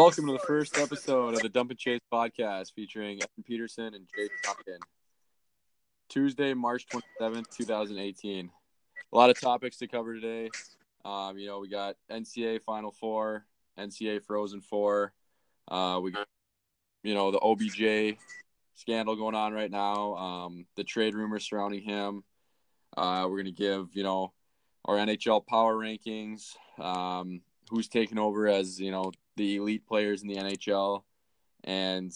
Welcome to the first episode of the Dump and Chase podcast featuring Evan Peterson and Jake Tompkin. Tuesday, March 27th, 2018. A lot of topics to cover today. Um, you know, we got NCAA Final Four, NCAA Frozen Four. Uh, we got, you know, the OBJ scandal going on right now, um, the trade rumors surrounding him. Uh, we're going to give, you know, our NHL power rankings, um, who's taken over as, you know, the elite players in the NHL. And,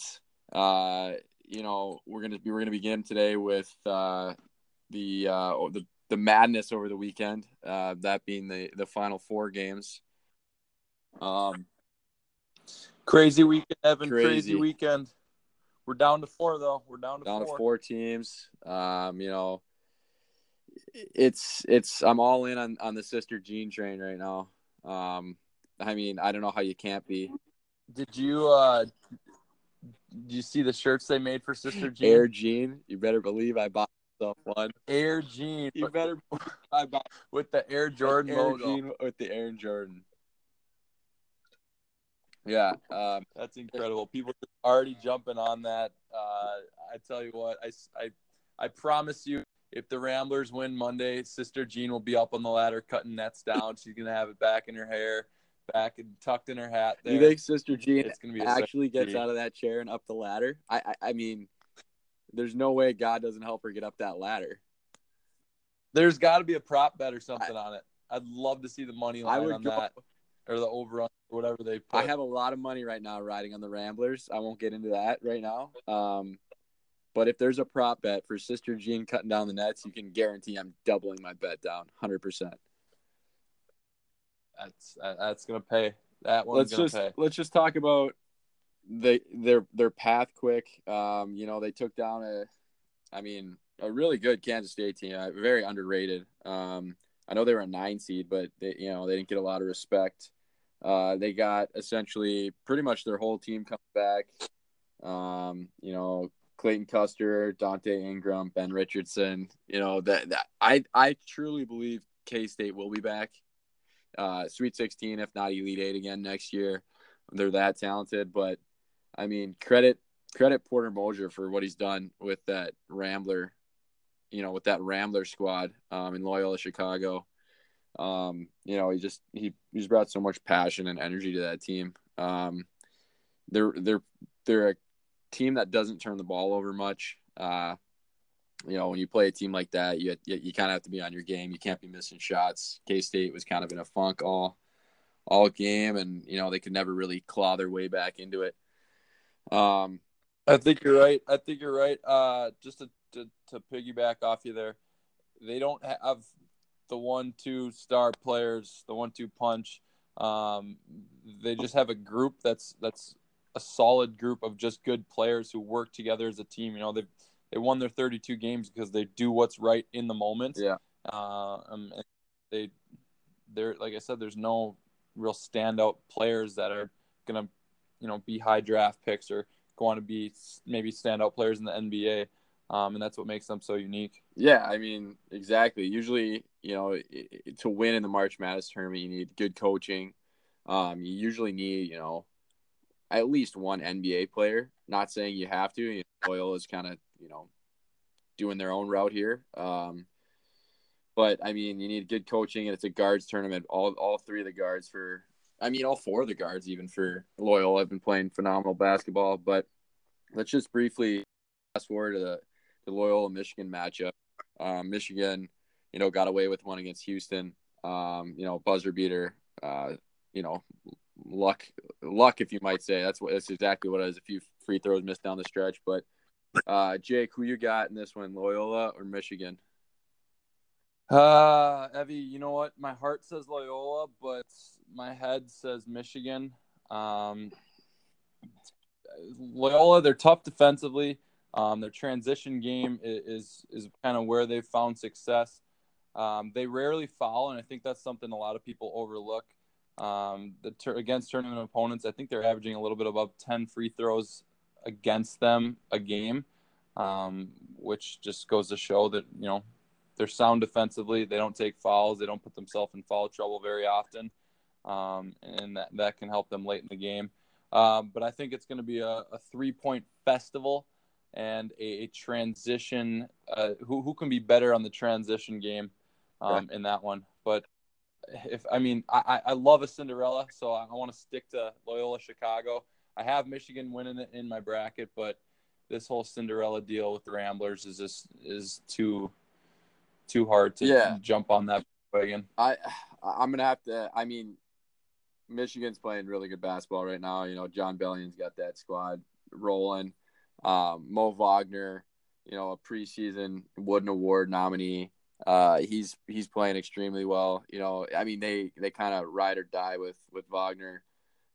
uh, you know, we're gonna be we're gonna begin today with uh, the uh, the the madness over the weekend. Uh, that being the the final four games. Um, crazy weekend, Evan. Crazy. Crazy, weekend. We're down to four though. We're down to down four. to four teams. Um, you know, it's it's I'm all in on on the sister Jean train right now. Um, I mean, I don't know how you can't be. Did you uh did you see the shirts they made for Sister Jean? Air Jean, you better believe I bought myself one. Air Jean You better I bought with the Air Jordan Air logo. Jean with the Air Jordan. Yeah, um, That's incredible. People are already jumping on that. Uh, I tell you what, I, I, I promise you, if the Ramblers win Monday, Sister Jean will be up on the ladder cutting nets down. She's gonna have it back in her hair, back and tucked in her hat. There. you think Sister Jean It's gonna be actually gets Jean. out of that chair and up the ladder? I, I, I mean, there's no way God doesn't help her get up that ladder. There's got to be a prop bet or something on it. I'd love to see the money I line on go- that or the over on whatever they put. I have a lot of money right now riding on the Ramblers. I won't get into that right now. Um, but if there's a prop bet for Sister Jean cutting down the nets, you can guarantee I'm doubling my bet down, hundred percent. That's that- that's gonna pay. That one's Let's gonna just pay. let's just talk about the their their path quick. Um, you know they took down a, I mean a really good Kansas State team, uh, very underrated. Um, I know they were a nine seed, but they you know they didn't get a lot of respect. Uh, they got essentially pretty much their whole team coming back. Um, you know, Clayton Custer, Donte Ingram, Ben Richardson. You know that, that I I truly believe K State will be back. Uh, Sweet 16, if not Elite Eight again next year. They're that talented, but I mean, credit credit Porter Moser for what he's done with that Rambler, you know, with that Rambler squad um, in Loyola Chicago. Um, you know, he just he he's brought so much passion and energy to that team. Um, they're they're they're a team that doesn't turn the ball over much. Uh, you know, when you play a team like that, you you, you kind of have to be on your game. You can't be missing shots. K State was kind of in a funk all all game, and you know they could never really claw their way back into it. Um, I think you're right. I think you're right. Uh, just to, to to piggyback off you there, they don't have the one two star players, the one two punch. Um, they just have a group that's that's a solid group of just good players who work together as a team. You know, they they won their 32 games because they do what's right in the moment. yeah, Uh, um, and they they're like I said, there's no real standout players that are gonna, you know, be high draft picks or go on to be maybe standout players in the NBA. Um, and that's what makes them so unique. yeah. I mean, exactly. Usually, you know, to win in the March Madness tournament, you need good coaching. Um, you usually need, you know, at least one NBA player. Not saying you have to. You know, Loyola is kind of, you know, doing their own route here. Um, but I mean, you need good coaching, and it's a guards tournament. All all three of the guards for, I mean, all four of the guards even for Loyola have been playing phenomenal basketball. But let's just briefly fast forward to the, the Loyola Michigan matchup. Um, Michigan, you know, got away with one against Houston. Um, you know, buzzer beater. Uh, you know, luck, luck, if you might say. That's what that's exactly what it is. A few free throws missed down the stretch, but uh, Jake, who you got in this one, Loyola or Michigan? Uh, Evie, you know what? My heart says Loyola, but my head says Michigan. Um, Loyola, they're tough defensively. Um, their transition game is is kind of where they've found success. Um, they rarely foul, and I think that's something a lot of people overlook. Um, the tur against tournament opponents, I think they're averaging a little bit above ten free throws against them a game, um, which just goes to show that you know they're sound defensively. They don't take fouls. They don't put themselves in foul trouble very often, um, and that, that can help them late in the game. Um, but I think it's going to be a, a three point festival and a, a transition. Uh, who who can be better on the transition game um, in that one? But if I mean, I, I love a Cinderella, so I, I want to stick to Loyola Chicago. I have Michigan winning it in my bracket, but this whole Cinderella deal with the Ramblers is just is too too hard to Yeah. jump on that wagon. I I'm gonna have to. I mean, Michigan's playing really good basketball right now. You know, John Beilein's got that squad rolling. Um, Mo Wagner, you know, a preseason Wooden Award nominee. Uh, he's he's playing extremely well. You know, I mean, they they kind of ride or die with with Wagner.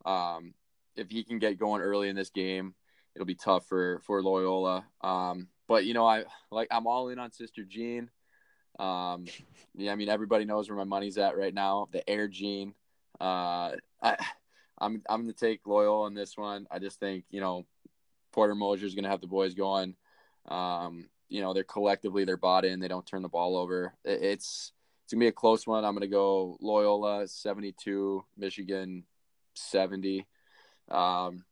Um, if he can get going early in this game, it'll be tough for for Loyola. Um, but you know, I like I'm all in on Sister Jean. Um, yeah, I mean everybody knows where my money's at right now. The Air Jean. Uh, I, I'm I'm gonna take Loyola in this one. I just think you know Porter Moser's gonna have the boys going. Um, you know they're collectively they're bought in. They don't turn the ball over. It, it's it's gonna be a close one. I'm gonna go Loyola 72, Michigan 70. Um,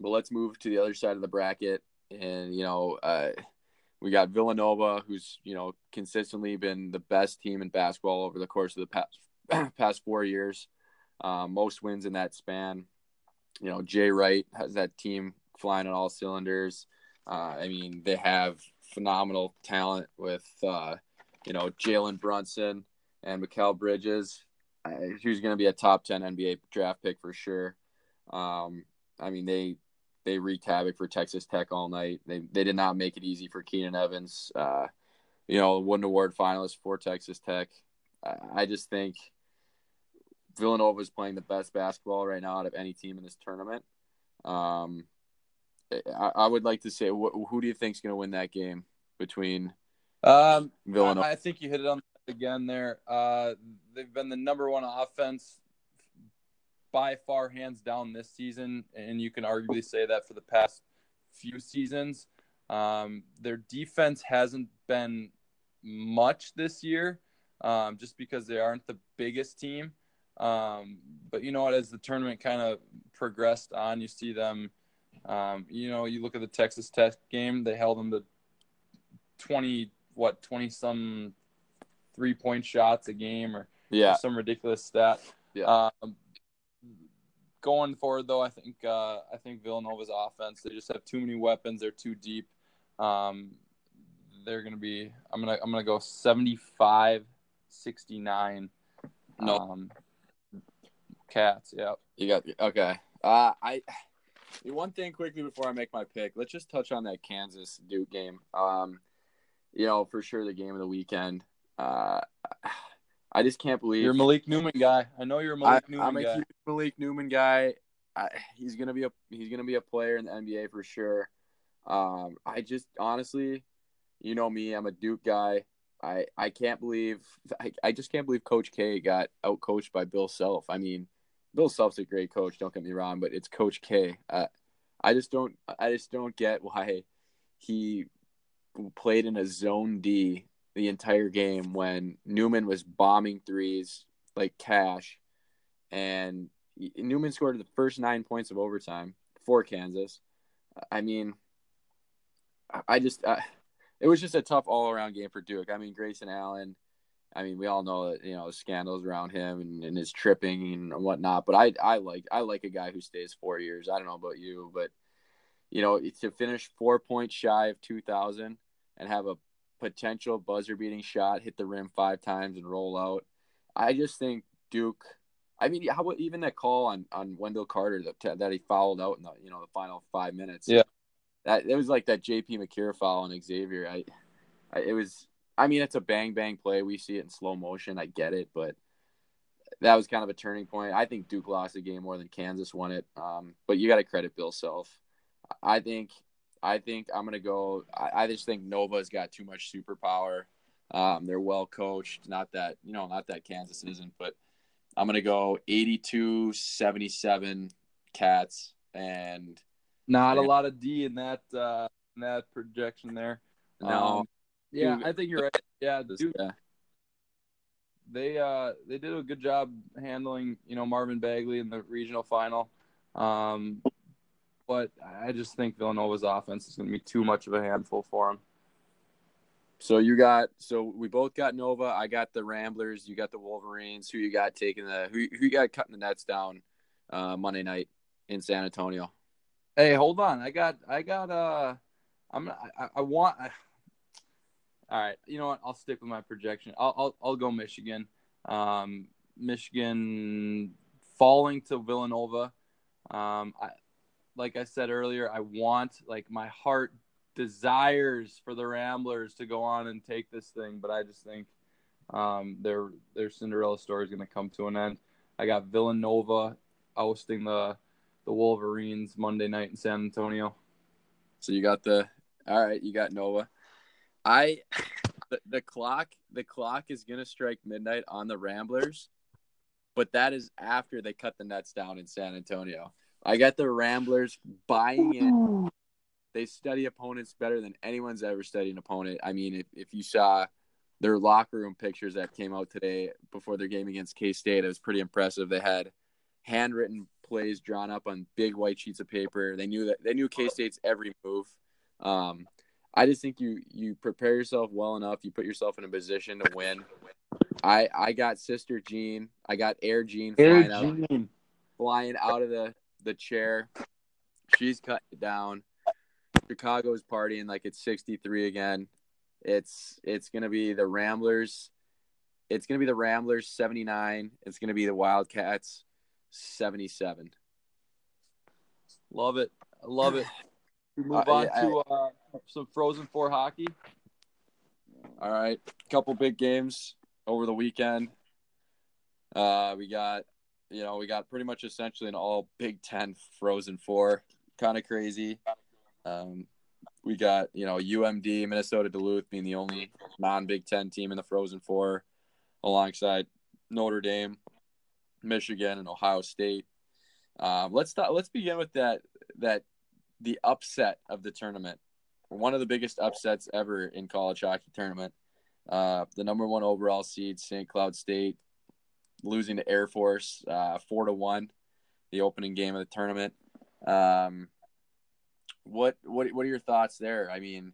but let's move to the other side of the bracket, and you know, uh, we got Villanova, who's you know consistently been the best team in basketball over the course of the past past four years. Um, most wins in that span. You know, Jay Wright has that team flying on all cylinders. Uh, I mean, they have phenomenal talent with uh, you know Jalen Brunson and Mikal Bridges. Uh, who's going to be a top ten NBA draft pick for sure. Um, I mean, they they wreaked havoc for Texas Tech all night. They they did not make it easy for Keenan Evans. Uh, you know, Wooden Award finalist for Texas Tech. I, I just think Villanova is playing the best basketball right now out of any team in this tournament. Um, I, I would like to say, wh- who do you think is going to win that game between Um, Villanova? I, I think you hit it on again there. Uh, they've been the number one offense by far, hands down, this season, and you can arguably say that for the past few seasons. Um, their defense hasn't been much this year, um, just because they aren't the biggest team. Um, but you know what? As the tournament kind of progressed on, you see them. Um, you know, you look at the Texas Tech game; they held them to twenty, what, twenty some three point shots a game, or yeah, some ridiculous stat. Yeah. Um, going forward, though, I think uh, I think Villanova's offense they just have too many weapons. They're too deep. Um, they're gonna be. I'm gonna I'm gonna go 75, 69. No. Um, cats. Yep. You got okay. Uh, I one thing quickly before I make my pick. Let's just touch on that Kansas Duke game. Um, you know for sure the game of the weekend. Uh, I just can't believe You're a Malik Newman guy. I know you're a Malik I, Newman I'm a guy. huge Malik Newman guy. I, he's gonna be a he's gonna be a player in the NBA for sure. Um, I just honestly, you know me, I'm a Duke guy. I I can't believe I, I just can't believe Coach K got out coached by Bill Self. I mean, Bill Self's a great coach. Don't get me wrong, but it's Coach K. Uh, I just don't I just don't get why he played in a zone D the entire game when Newman was bombing threes like cash, and Newman scored the first nine points of overtime for Kansas. I mean, I just it was just a tough all around game for Duke. I mean, Grayson Allen. I mean, we all know that you know scandals around him and, and his tripping and whatnot. But I I like I like a guy who stays four years. I don't know about you, but you know to finish four points shy of two thousand and have a potential buzzer beating shot, hit the rim five times and roll out. I just think Duke. I mean, how about even that call on, on Wendell Carter that that he fouled out in the you know the final five minutes? Yeah. that it was like that J.P. Macura foul on Xavier. I, I, it was. I mean, it's a bang bang play. We see it in slow motion. I get it, but that was kind of a turning point. I think Duke lost the game more than Kansas won it. Um, but you got to credit Bill Self. I think I think I'm gonna go. I, I just think Nova's got too much superpower. Um, they're well coached. Not that you know, not that Kansas isn't, but I'm gonna go 82-77 Cats, and Not a lot of D in that uh, in that projection there. now Um, yeah, I think you're right. Yeah, yeah, they uh they did a good job handling you know Marvin Bagley in the regional final. Um, but I just think Villanova's offense is going to be too much of a handful for them. So you got so we both got Nova. I got the Ramblers. You got the Wolverines. Who you got taking the who who you got cutting the nets down uh, Monday night in San Antonio? Hey, hold on. I got I got uh I'm I, I want I, all right, you know what? I'll stick with my projection. I'll I'll, I'll go Michigan. Um, Michigan falling to Villanova. Um, I, like I said earlier, I want like my heart desires for the Ramblers to go on and take this thing, but I just think um, their their Cinderella story is going to come to an end. I got Villanova ousting the the Wolverines Monday night in San Antonio. So you got the all right, you got Nova. I the, the clock the clock is going to strike midnight on the Ramblers, but that is after they cut the nets down in San Antonio. I got the Ramblers buying in they study opponents better than anyone's ever studied an opponent. I mean, if, if you saw their locker room pictures that came out today before their game against K State, it was pretty impressive. They had handwritten plays drawn up on big white sheets of paper. They knew that they knew K State's every move. Um, I just think you you prepare yourself well enough. You put yourself in a position to win. I I got Sister Jean. I got Air Jean flying, Out, flying out of the the chair. She's cutting it down. Chicago's partying like it's 63 again. It's it's gonna be the Ramblers. It's gonna be the Ramblers 79. It's gonna be the Wildcats 77. Love it. I love it. We move uh, on to uh, some Frozen Four hockey. All right, couple big games over the weekend. Uh, we got, you know, we got pretty much essentially an all Big Ten Frozen Four. Kind of crazy. Um, we got you know UMD, Minnesota Duluth being the only non Big Ten team in the Frozen Four, alongside Notre Dame, Michigan, and Ohio State. Um, let's start, let's begin with that that the upset of the tournament, one of the biggest upsets ever in college hockey tournament. Uh, the number one overall seed, St. Cloud State, losing to Air Force uh, four to one, the opening game of the tournament. Um, what what what are your thoughts there? I mean,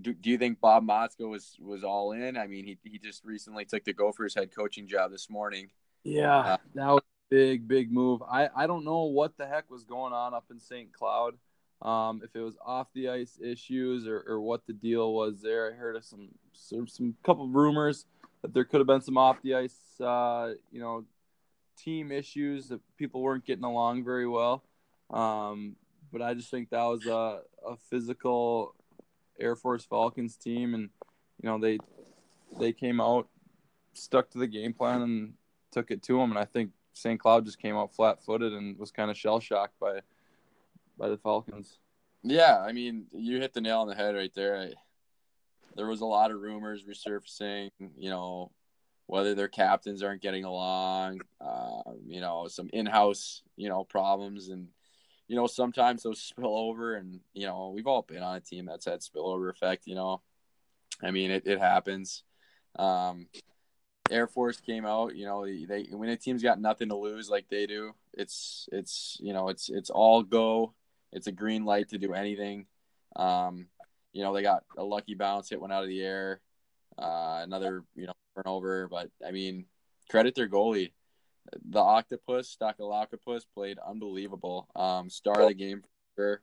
do, do you think Bob Motzko was was all in? I mean, he he just recently took the Gophers head coaching job this morning. Yeah, uh, that was a big big move. I I don't know what the heck was going on up in St. Cloud. Um, if it was off the ice issues or, or what the deal was there, I heard of some some, some couple of rumors that there could have been some off the ice, uh, you know, team issues that people weren't getting along very well. Um, but I just think that was a, a physical Air Force Falcons team, and you know they they came out, stuck to the game plan, and took it to them. And I think St. Cloud just came out flat footed and was kind of shell shocked by by the Falcons. Yeah, I mean, you hit the nail on the head right there. I, there was a lot of rumors resurfacing, you know, whether their captains aren't getting along, uh, you know, some in-house, you know, problems, and you know, sometimes those spill over, and you know, we've all been on a team that's had spillover effect. You know, I mean, it, it happens. Um, Air Force came out. You know, they when a team's got nothing to lose like they do, it's it's you know it's it's all go. It's a green light to do anything. Um, you know, they got a lucky bounce, hit one out of the air, uh, another you know turnover. But I mean, credit their goalie the octopus, Stakalakopoulos, played unbelievable. Um, star of the game for sure.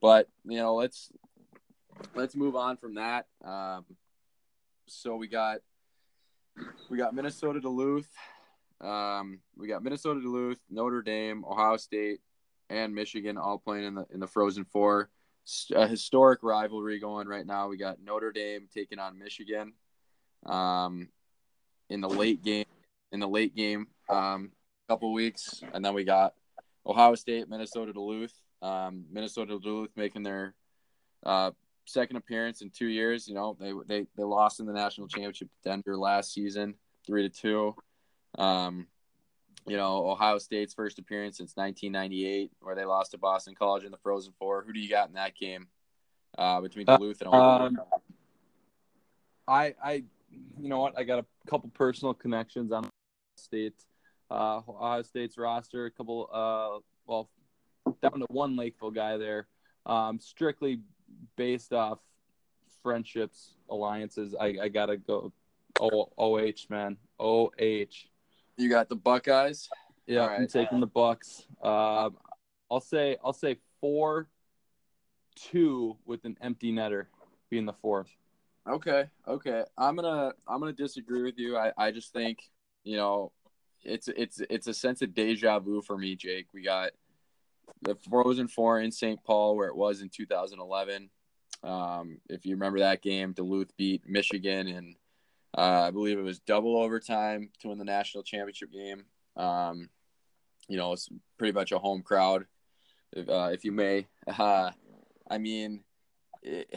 But you know, let's let's move on from that. Um, so we got we got Minnesota Duluth. Um, we got Minnesota Duluth, Notre Dame, Ohio State, and Michigan all playing in the in the Frozen Four. A historic rivalry going right now. We got Notre Dame taking on Michigan um, in the late game. In the late game, um, couple weeks, and then we got Ohio State, Minnesota Duluth. Um, Minnesota Duluth making their uh, second appearance in two years. You know, they they they lost in the national championship to Denver last season, three to two. Um, you know, Ohio State's first appearance since 1998, where they lost to Boston College in the Frozen Four. Who do you got in that game uh, between uh, Duluth and Ohio? Um, I I, you know what? I got a couple personal connections on State uh, Ohio State's roster. A couple, uh, well, down to one Lakeville guy there. Um, strictly based off friendships, alliances. I, I gotta go. Oh, OH man, OH. You got the Buckeyes. Yeah, right. I'm taking the Bucks. Um, I'll say I'll say four, two with an empty netter being the fourth. Okay, okay. I'm gonna I'm gonna disagree with you. I, I just think you know it's it's it's a sense of deja vu for me, Jake. We got the Frozen Four in St. Paul where it was in 2011. Um, if you remember that game, Duluth beat Michigan, and uh, I believe it was double overtime to win the national championship game. Um, you know, it's pretty much a home crowd, if, uh, if you may. Uh, I mean. It,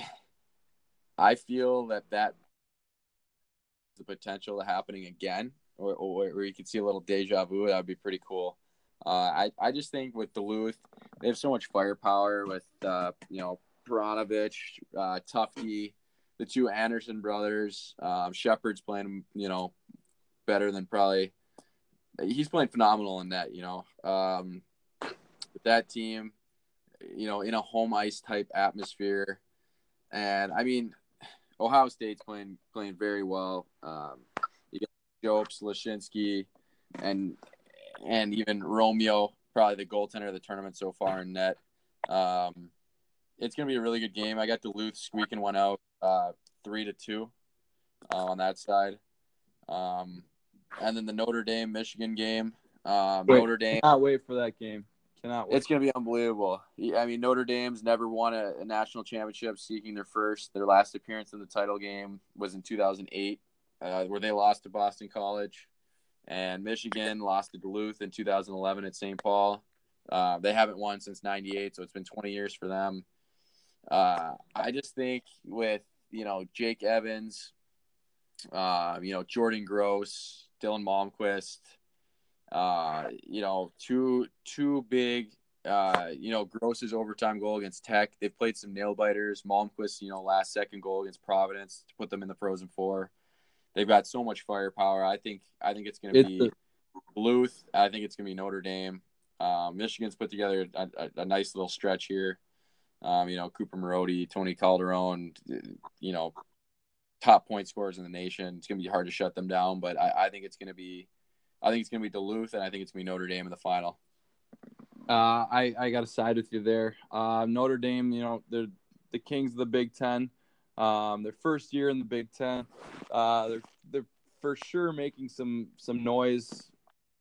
I feel that that the potential of happening again, or, or, or you could see a little deja vu. That would be pretty cool. Uh, I I just think with Duluth, they have so much firepower with uh, you know Perunovich, uh, Tufte, the two Anderson brothers. Um, Shepard's playing you know better than probably he's playing phenomenal in that. You know, um, with that team, you know, in a home ice type atmosphere, and I mean, Ohio State's playing playing very well. Um, you got Jobst, Laczynski, and and even Romeo, probably the goaltender of the tournament so far in net. Um, it's gonna be a really good game. I got Duluth squeaking one out, uh, three to two, uh, on that side. Um, and then the Notre Dame Michigan game. Um, Wait. Notre Dame. Cannot wait for that game. Cannot wait. It's going to be unbelievable. I mean, Notre Dame's never won a, a national championship, seeking their first. Their last appearance in the title game was in 2008, uh, where they lost to Boston College. And Michigan lost to Duluth in 2011 at St. Paul. Uh, they haven't won since 98, so it's been 20 years for them. Uh, I just think with, you know, Jake Evans, uh, you know, Jordan Gross, Dylan Malmquist, uh, you know, two two big, uh, you know, Gross's overtime goal against Tech. They've played some nail biters. Malmquist, you know, last second goal against Providence to put them in the Frozen Four. They've got so much firepower. I think I think it's going to be Duluth. I think it's going to be Notre Dame. Um, Michigan's put together a, a, a nice little stretch here. Um, you know, Cooper Marody, Tony Calderone, you know, top point scorers in the nation. It's going to be hard to shut them down, but I, I think it's going to be, I think it's going to be Duluth, and I think it's going to be Notre Dame in the final. Uh, I I got to side with you there. Uh, Notre Dame, you know, they're the kings of the Big Ten. Um, their first year in the Big Ten, uh, they're they're for sure making some some noise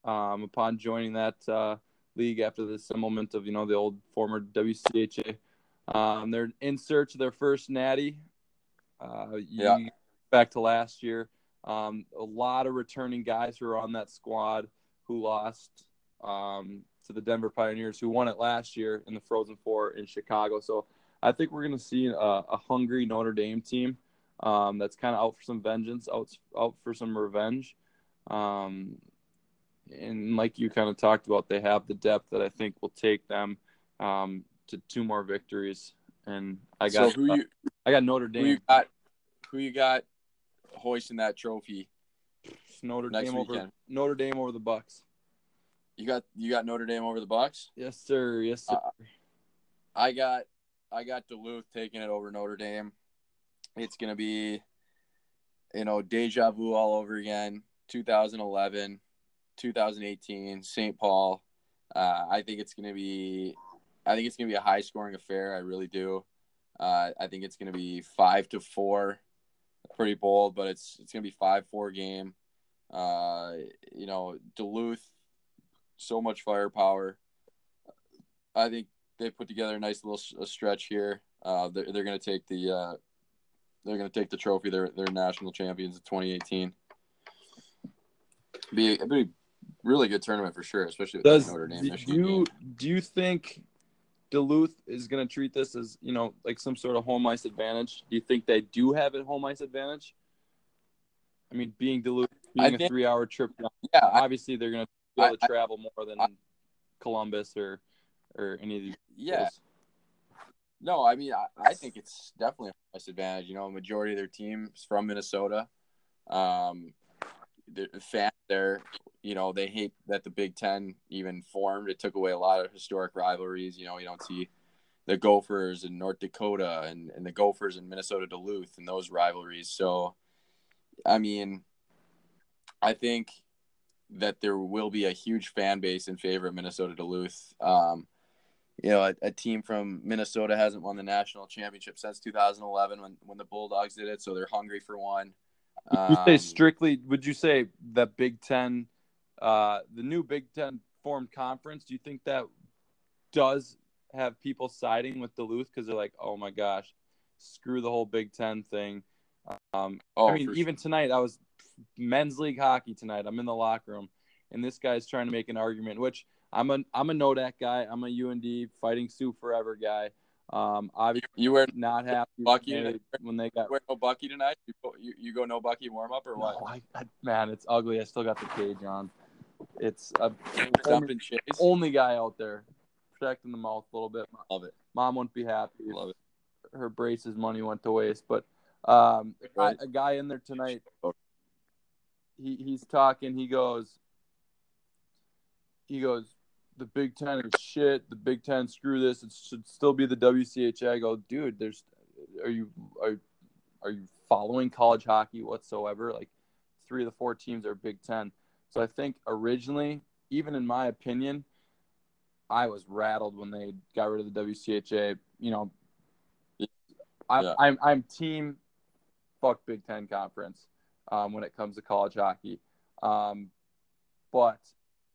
um, upon joining that uh, league after the settlement of you know the old former WCHA. Um, they're in search of their first natty. Uh, Yeah. Back to last year, um, a lot of returning guys who are on that squad who lost um, to the Denver Pioneers, who won it last year in the Frozen Four in Chicago. So I think we're going to see a, a hungry Notre Dame team um, that's kind of out for some vengeance, out out for some revenge. Um, and like you kind of talked about, they have the depth that I think will take them um, to two more victories. And I got so got who you I got Notre who you Dame. got? Who you got hoisting that trophy? Notre next Dame over weekend? Notre Dame over the Bucks. You got you got Notre Dame over the Bucks. Yes, sir. Yes, sir. Uh, I got I got Duluth taking it over Notre Dame. It's gonna be, you know, deja vu all over again. 2011, 2018, St. Paul. Uh, I think it's gonna be, I think it's gonna be a high scoring affair. I really do. Uh, I think it's gonna be five to four. Pretty bold, but it's it's gonna be five four game. Uh, you know, Duluth, so much firepower. I think they put together a nice little a stretch here. Uh, they're they're going to take the uh, they're going to take the trophy. They're they're national champions of 2018. Be a, be a really good tournament for sure, especially with Does Notre Dame do you game. do you think Duluth is going to treat this as you know like some sort of home ice advantage? Do you think they do have a home ice advantage? I mean, being Duluth, I being a three-hour trip, Yeah, I, obviously they're going to be able to I- travel more than I- Columbus or or any of these. yeah. schools. No, I mean I, I think it's definitely a nice advantage. You know, a majority of their team is from Minnesota. Um, the fans there, you know, they hate that the Big Ten even formed. It took away a lot of historic rivalries. You know, you don't see the Gophers in North Dakota and, and the Gophers in Minnesota Duluth and those rivalries. So, I mean, I think that there will be a huge fan base in favor of Minnesota Duluth. Um, you know, a, a, team from Minnesota hasn't won the national championship since 2011 when, when the Bulldogs did it, so they're hungry for one. Um, you say um, strictly, would you say that Big Ten, uh, the new Big Ten formed conference, do you think that does have people siding with Duluth because they're like, oh my gosh, screw the whole Big Ten thing? Um, oh, I mean, even sure. tonight, I was men's league hockey tonight. I'm in the locker room, and this guy's trying to make an argument, which I'm a I'm a Nodak guy. I'm a UND fighting Sioux forever guy. Um, obviously, you were not happy Bucky when they, when they got you wear no Bucky tonight. You, go, you, you go no Bucky warm up or what? No, I, I, man, it's ugly. I still got the cage on. It's a only, chase. only guy out there protecting the mouth a little bit. Love it. Mom wouldn't be happy. Love it. Her braces money went to waste, but um, right. a guy in there tonight. He he's talking. He goes. He goes the Big Ten is shit. The Big Ten, screw this. It should still be the WCHA. I go, dude. There's, are you are, are you following college hockey whatsoever? Like, three of the four teams are Big Ten. So I think originally, even in my opinion, I was rattled when they got rid of the WCHA. You know, I, yeah. I'm I'm team fuck Big Ten conference um, when it comes to college hockey. Um, but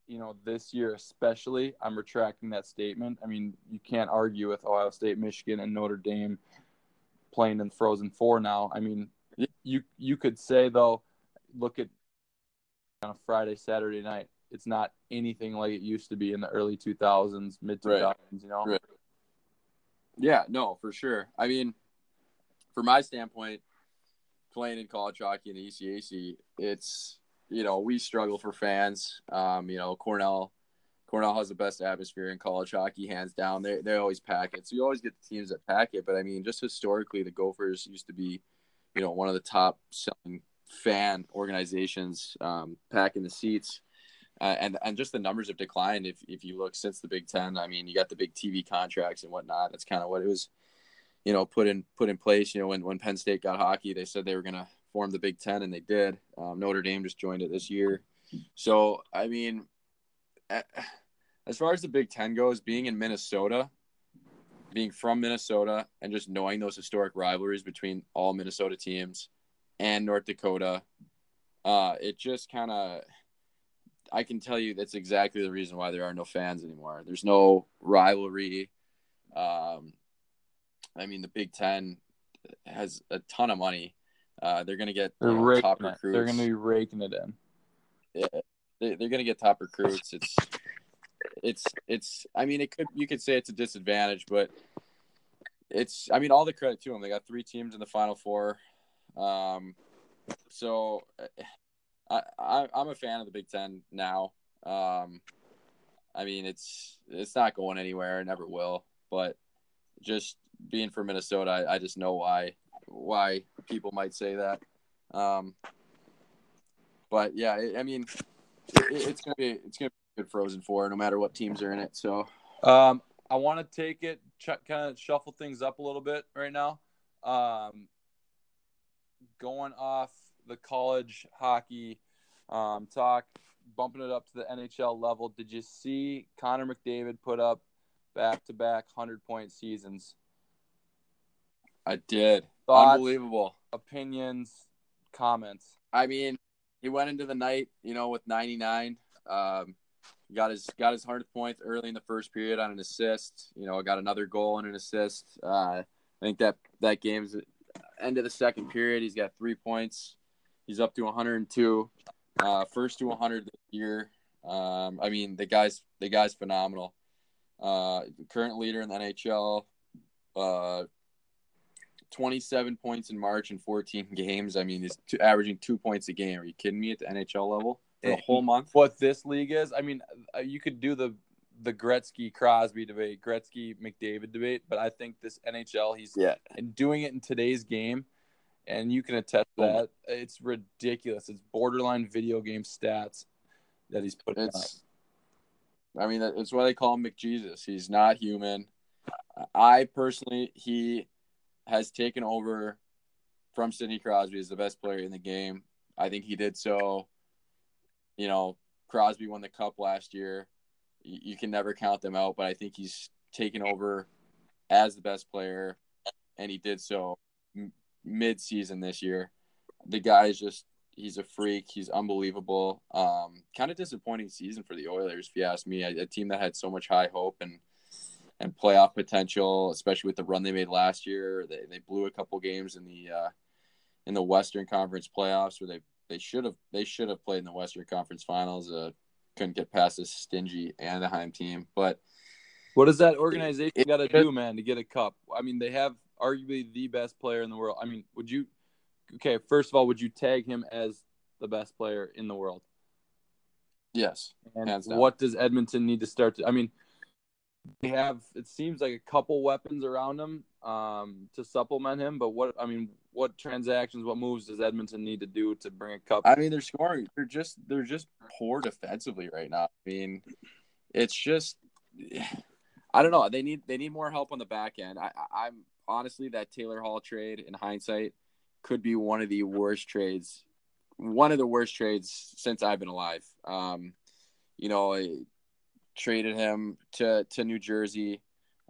you know, this year especially, I'm retracting that statement. I mean, you can't argue with Ohio State, Michigan, and Notre Dame playing in Frozen Four now. I mean, you you could say though, look at on a Friday, Saturday night. It's not anything like it used to be in the early 2000s, mid 2000s. Right. You know. Right. Yeah, no, for sure. I mean, from my standpoint, playing in college hockey in the ECAC, it's you know, we struggle for fans. Um, you know, Cornell, Cornell has the best atmosphere in college hockey, hands down. They they always pack it, so you always get the teams that pack it. But I mean, just historically, the Gophers used to be, you know, one of the top selling fan organizations, um, packing the seats. Uh, and and just the numbers have declined if if you look since the Big Ten. I mean, you got the big TV contracts and whatnot. That's kind of what it was, you know, put in put in place. You know, when when Penn State got hockey, they said they were gonna form the Big Ten, and they did. Um, Notre Dame just joined it this year. So, I mean, as far as the Big Ten goes, being in Minnesota, being from Minnesota, and just knowing those historic rivalries between all Minnesota teams and North Dakota, uh, it just kind of. I can tell you that's exactly the reason why there are no fans anymore. There's no rivalry. Um, I mean, the Big Ten has a ton of money uh, they're going to get they're know, top recruits. It. They're going to be raking it in. Yeah, they, they're going to get top recruits. It's it's it's. I mean, it could you could say it's a disadvantage, but it's. I mean, all the credit to them. They got three teams in the final four. Um, so I, I I'm a fan of the Big Ten now. Um, I mean, it's it's not going anywhere. It never will. But just being from Minnesota, I, I just know why why people might say that. Um, but yeah, I mean, it, it's gonna be it's gonna be good Frozen Four, no matter what teams are in it. So, um, I want to take it, ch- kind of shuffle things up a little bit right now. Um, going off the college hockey um, talk, bumping it up to the NHL level. Did you see Connor McDavid put up back to back hundred point seasons? I did. Thoughts, Unbelievable. Opinions, comments. I mean, he went into the night, you know, with 99. Um, got his got his hundredth point early in the first period on an assist. You know, got another goal and an assist. Uh, I think that that game's end of the second period. He's got three points. He's up to 102. Uh, first to 100 this year. Um, I mean, the guy's the guy's phenomenal. Uh, current leader in the NHL. Uh, 27 points in March in 14 games. I mean, he's two, averaging two points a game. Are you kidding me at the NHL level for a eh, whole month? What this league is, I mean, uh, you could do the the Gretzky Crosby debate, Gretzky McDavid debate, but I think this NHL, he's yeah, and doing it in today's game, and you can attest that it's ridiculous. It's borderline video game stats. that he's putting it's. Up. I mean, that's why they call him McJesus. He's not human. I personally, he has taken over from Sidney Crosby as the best player in the game. I think he did so. You know, Crosby won the cup last year. You, can never count them out, but I think he's taken over as the best player, and he did so mid-season this year. The guy is just he's a freak. He's unbelievable. Um, kind of disappointing season for the Oilers, if you ask me. A, a, team that had so much high hope and and playoff potential, especially with the run they made last year. They they blew a couple games in the uh, in the Western Conference playoffs where they they should have they should have played in the Western Conference Finals. Uh, couldn't get past this stingy Anaheim team, but. What does that organization got to do, man, to get a cup? I mean, they have arguably the best player in the world. I mean, would you? Okay, first of all, would you tag him as the best player in the world? Yes. And what does Edmonton need to start to? I mean, they have it seems like a couple weapons around him um, to supplement him. But what I mean, what transactions, what moves does Edmonton need to do to bring a cup? I mean, they're scoring. They're just they're just poor defensively right now. I mean, it's just I don't know. They need they need more help on the back end. I, I'm honestly that Taylor Hall trade in hindsight could be one of the worst trades, one of the worst trades since I've been alive. Um, you know, I traded him to to New Jersey.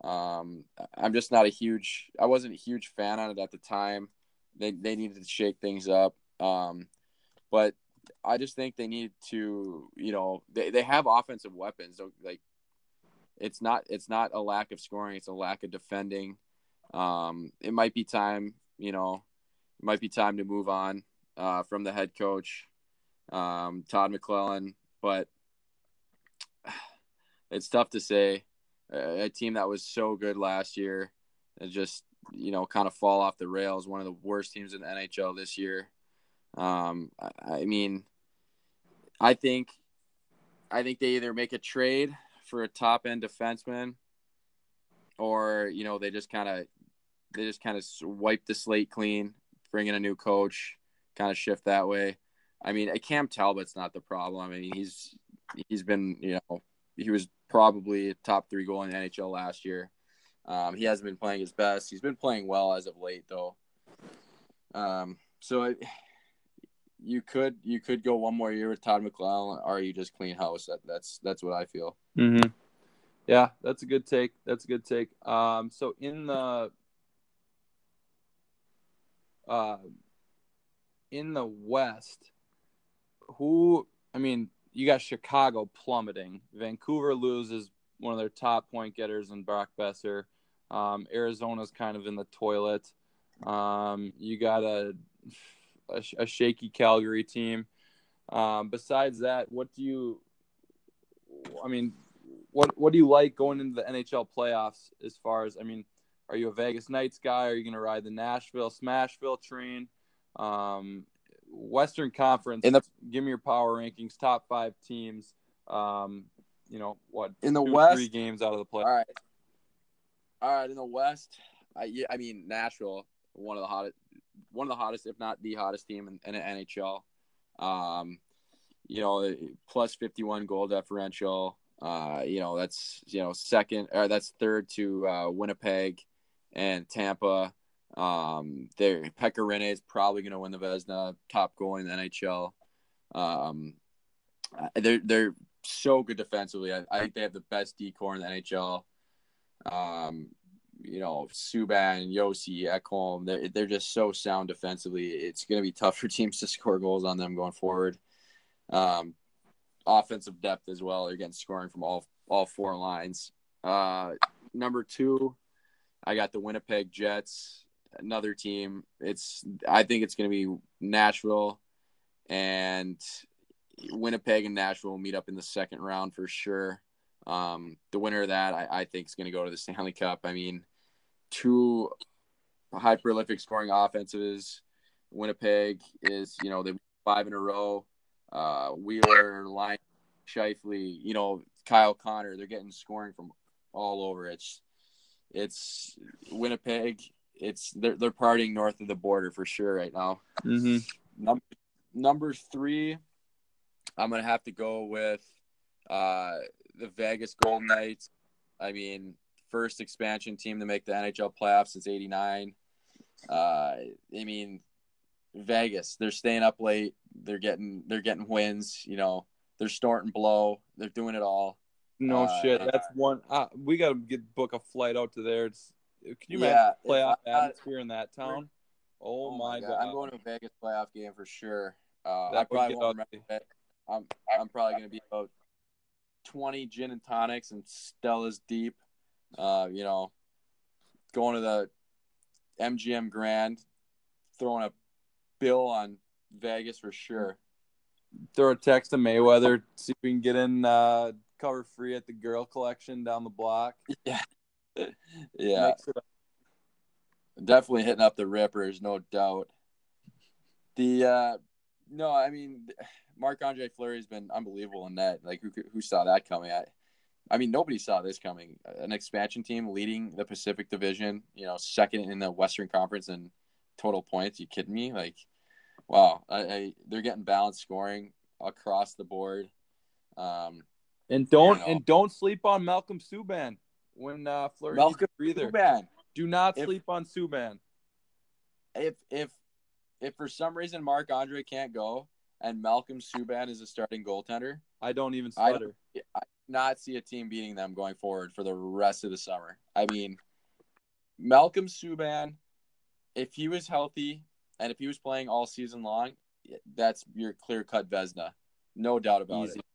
Um, I'm just not a huge. I wasn't a huge fan on it at the time. They they needed to shake things up. Um, but I just think they need to. You know, they they have offensive weapons. Like it's not it's not a lack of scoring. It's a lack of defending. Um, it might be time. You know, it might be time to move on uh, from the head coach, um, Todd McLellan, But it's tough to say. A team that was so good last year and just you know kind of fall off the rails. One of the worst teams in the NHL this year. Um, I, I mean, I think, I think they either make a trade for a top end defenseman, or you know they just kind of they just kind of wipe the slate clean, bring in a new coach, kind of shift that way. I mean, Cam Talbot's not the problem. I mean, he's he's been you know he was probably a top three goal in the NHL last year. Um, he hasn't been playing his best. He's been playing well as of late, though. Um, so it, you could you could go one more year with Todd McLellan, or you just clean house. That, that's that's what I feel. Mm-hmm. Yeah, that's a good take. That's a good take. Um, so in the uh, in the West, who I mean, you got Chicago plummeting. Vancouver loses one of their top point getters in Brock Boeser. Um, Arizona's kind of in the toilet. Um, you got a, a, a shaky Calgary team. Um, besides that, what do you? I mean, what what do you like going into the NHL playoffs? As far as I mean, are you a Vegas Knights guy? Are you going to ride the Nashville Smashville train? Um, Western Conference. The, give me your power rankings, top five teams. Um, you know what? In the two, West, three games out of the play. All right, all right. In the West, I, yeah, I mean Nashville, one of the hottest, one of the hottest, if not the hottest team in, in the NHL. Um, you know, plus fifty one goal differential. Uh, you know, that's you know second or that's third to uh, Winnipeg and Tampa. Um, there, Pekka Rinne is probably going to win the Vezina top goal in the NHL. Um, they're they're so good defensively. I, I think they have the best D corps in the NHL. Um, you know, Subban, Josi, Ekholm, they're, they're just so sound defensively. It's going to be tough for teams to score goals on them going forward. Um, offensive depth as well. They're getting scoring from all all four lines. Uh, number two, I got the Winnipeg Jets another team. It's I think it's going to be Nashville and Winnipeg and Nashville will meet up in the second round for sure. Um, the winner of that, I, I think, is going to go to the Stanley Cup. I mean, two high prolific scoring offenses. Winnipeg is, you know, they five in a row. Uh, Wheeler, Laine, Scheifele, you know, Kyle Connor, they're getting scoring from all over. It's it's Winnipeg it's they're they're partying north of the border for sure right now. Mm-hmm. Number number three, I'm gonna have to go with uh, the Vegas Golden Knights. I mean, first expansion team to make the NHL playoffs since '89. Uh, I mean, Vegas. They're staying up late. They're getting they're getting wins. You know, they're starting blow. They're doing it all. No Uh, shit. That's one. Uh, we got to get book a flight out to there. It's, can you Yeah, imagine playoff atmosphere in that town? Oh, my god! I'm going to a Vegas playoff game for sure. Uh, I probably won't remember it. I'm I'm probably gonna be about twenty gin and tonics and Stella's deep. Uh, you know, going to the MGM Grand, throwing a bill on Vegas for sure. Throw a text to Mayweather. See if we can get in uh, cover free at the girl collection down the block. Yeah, yeah, Mix it up. definitely hitting up the Rippers, no doubt. The uh, no, I mean, Marc-Andre Fleury's been unbelievable in that. Like, who who saw that coming? I, I mean, nobody saw this coming. An expansion team leading the Pacific Division, you know, second in the Western Conference in total points. You kidding me? Like, wow, I, I they're getting balanced scoring across the board. Um, And don't You know. and don't sleep on Malcolm Subban when uh, Fleury Malcolm breather. Subban, Do not If- sleep on Subban. if if if for some reason Marc-Andre can't go and Malcolm Subban is a starting goaltender, I don't even I stutter. I not see a team beating them going forward for the rest of the summer. I mean, Malcolm Subban, if he was healthy and if he was playing all season long, that's your clear cut Vezina, no doubt about Easy. it.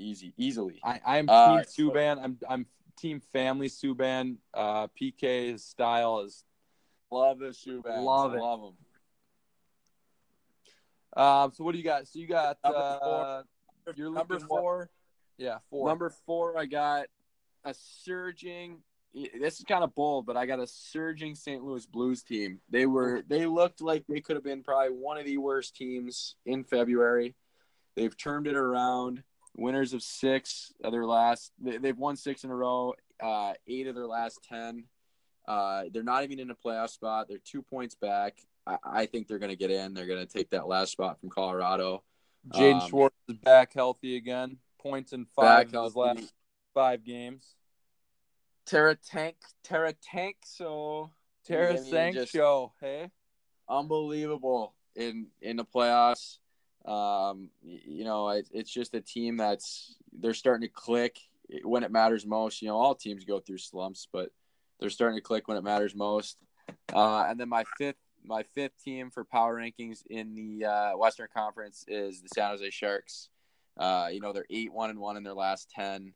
Easy, easily. I, I'm Uh, team Subban. I'm I'm team family Subban. Uh, PK style is. Love the Subban. Love it. Love him. Um, so what do you got? So you got uh, you're Number four. yeah four. Number four, I got a surging. This is kind of bold, but I got a surging St. Louis Blues team. They were they looked like they could have been probably one of the worst teams in February. They've turned it around. Winners of six of their last. They, they've won six in a row. Uh, eight of their last ten. Uh, they're not even in a playoff spot. They're two points back. I, I think they're going to get in. They're going to take that last spot from Colorado. Jaden um, Schwartz is back healthy again. Points in five of his last five games. Terra Tank, Terra Tank. So Tara I mean, Sank show. Hey, unbelievable in in the playoffs. Um, you know, it, it's just a team that's they're starting to click when it matters most. You know, all teams go through slumps, but they're starting to click when it matters most. Uh, and then my fifth my fifth team for power rankings in the uh, Western Conference is the San Jose Sharks. Uh, you know, they're eight one and one in their last ten.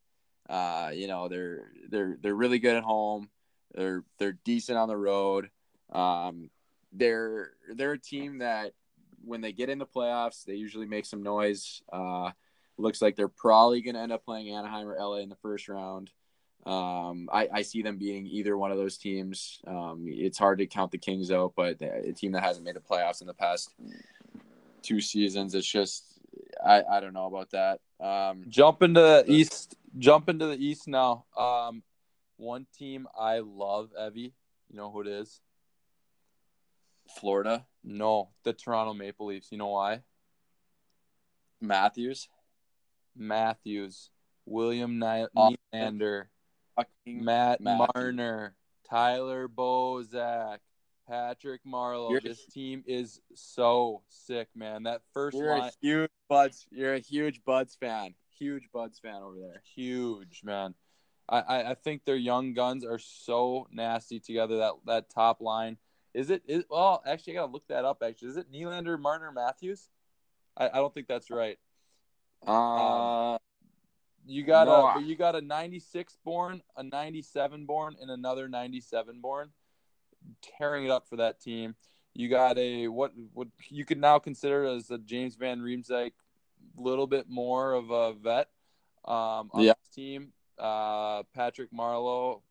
Uh, you know, they're they're they're really good at home. They're they're decent on the road. Um, they're they're a team that when they get in the playoffs, they usually make some noise. Uh, looks like they're probably going to end up playing Anaheim or LA in the first round. Um, I, I see them beating either one of those teams. Um, it's hard to count the Kings out, but a team that hasn't made the playoffs in the past two seasons, it's just I, I don't know about that. Um, jump into the east. Jump into the east now. Um, one team I love, Evie. You know who it is? Florida, No, the Toronto Maple Leafs. You know why? Matthews, Matthews, William. Nylander, fucking Matt Matthews. Marner, Tyler Bozak, Patrick Marleau. You're- this team is so sick, man. That 1st You're line, a huge Buds. You're a huge Buds fan. Huge Buds fan over there. huge, man. I, I, I think their young guns are so nasty together. That that top line is it? Is well, actually, I gotta look that up. Actually, is it Nylander, Marner, Matthews? I, I don't think that's right. Uh, You got No, a you got a 96 born, a 97 born, and another 97 born, tearing it up for that team. You got a what what you could now consider as a James Van Riemsdyk, little bit more of a vet um, on Yeah. this team. Uh, Patrick Marleau,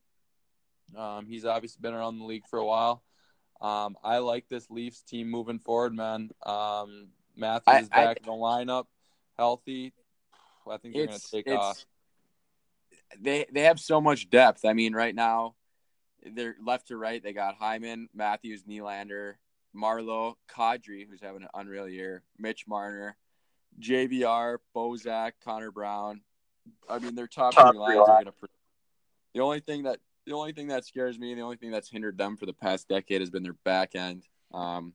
um, he's obviously been around the league for a while. Um, I like this Leafs team moving forward, man. Um, Matthews I- is back I- in the lineup, healthy. I think they're going to take off. they they have so much depth. I mean, right now, they're left to right. They got Hyman, Matthews, Nylander, Marleau, Kadri, who's having an unreal year, Mitch Marner. JVR, Bozak, Connor Brown. I mean, their top, top three lines are going to. The only thing that the only thing that scares me, the only thing that's hindered them for the past decade has been their back end. Um,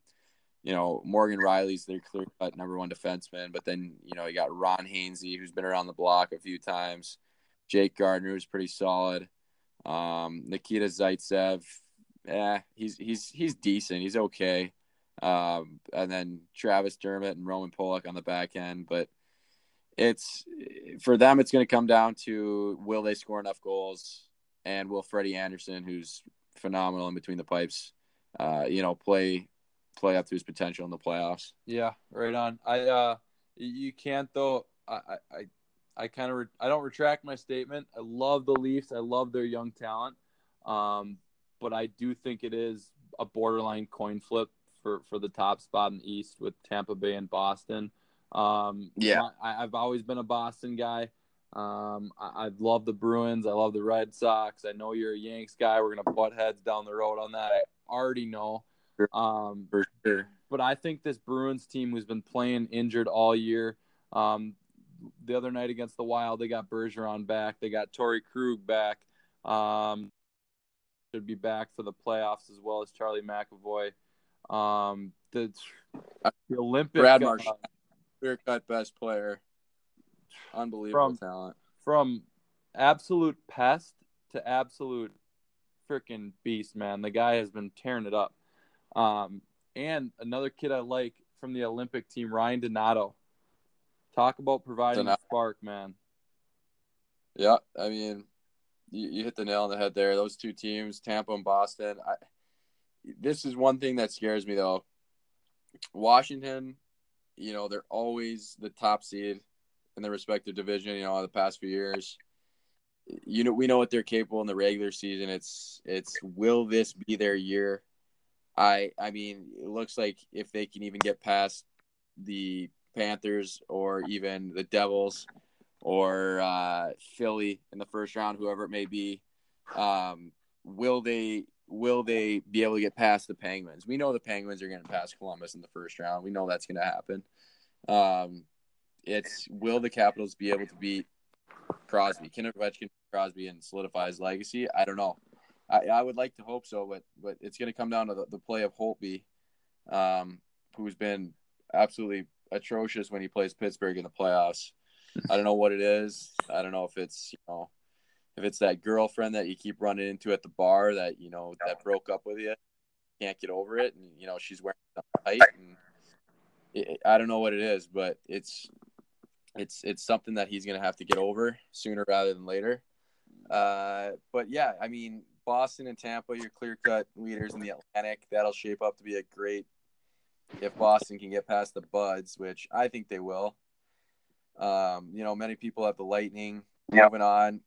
you know, Morgan Rielly's their clear cut number one defenseman, but then you know you got Ron Hainsey, who's been around the block a few times. Jake Gardiner, who's pretty solid. Um, Nikita Zaitsev, yeah, he's he's he's decent. He's okay. Um, and then Travis Dermott and Roman Polak on the back end, but it's for them. It's going to come down to will they score enough goals, and will Freddie Andersen, who's phenomenal in between the pipes, uh, you know, play play up to his potential in the playoffs. Yeah, right on. I uh, you can't though. I I I kind of re- I don't retract my statement. I love the Leafs. I love their young talent. Um, but I do think it is a borderline coin flip for for the top spot in the East with Tampa Bay and Boston. Um, yeah, I, I've always been a Boston guy. Um, I, I, love the Bruins. I love the Red Sox. I know you're a Yanks guy. We're gonna butt heads down the road on that. I already know. Um, for sure. But I think this Bruins team, who's been playing injured all year, um, the other night against the Wild, they got Bergeron back. They got Torey Krug back. Um, should be back for the playoffs as well as Charlie McAvoy. Um, the, the Olympic Brad Marchand, uh, clear cut best player, unbelievable from, talent. From absolute pest to absolute freaking beast, man. The guy has been tearing it up. Um, and another kid I like from the Olympic team, Ryan Donato. Talk about providing Donato. a spark, man. Yeah, I mean, you, you, hit the nail on the head there. Those two teams, Tampa and Boston. I, this is one thing that scares me though. Washington, you know, they're always the top seed in their respective division. You know, the past few years, you know, we know what they're capable in the regular season. It's it's will this be their year? I I mean, it looks like if they can even get past the Panthers or even the Devils or uh, Philly in the first round, whoever it may be, um, will they will they be able to get past the Penguins? We know the Penguins are going to pass Columbus in the first round. We know that's going to happen. Um, it's will the Capitals be able to beat Crosby? Can Ovechkin Crosby and solidify his legacy? I don't know. I, I would like to hope so, but but it's going to come down to the, the play of Holtby, um, who's been absolutely atrocious when he plays Pittsburgh in the playoffs. I don't know what it is. I don't know if it's you know if it's that girlfriend that you keep running into at the bar that you know that broke up with you, can't get over it, and you know she's wearing tight, and it, I don't know what it is, but it's it's it's something that he's gonna have to get over sooner rather than later. Uh, but yeah, I mean, Boston and Tampa, your clear cut leaders in the Atlantic. That'll shape up to be a great if Boston can get past the Buds, which I think they will. Um, you know, many people have the Lightning moving on.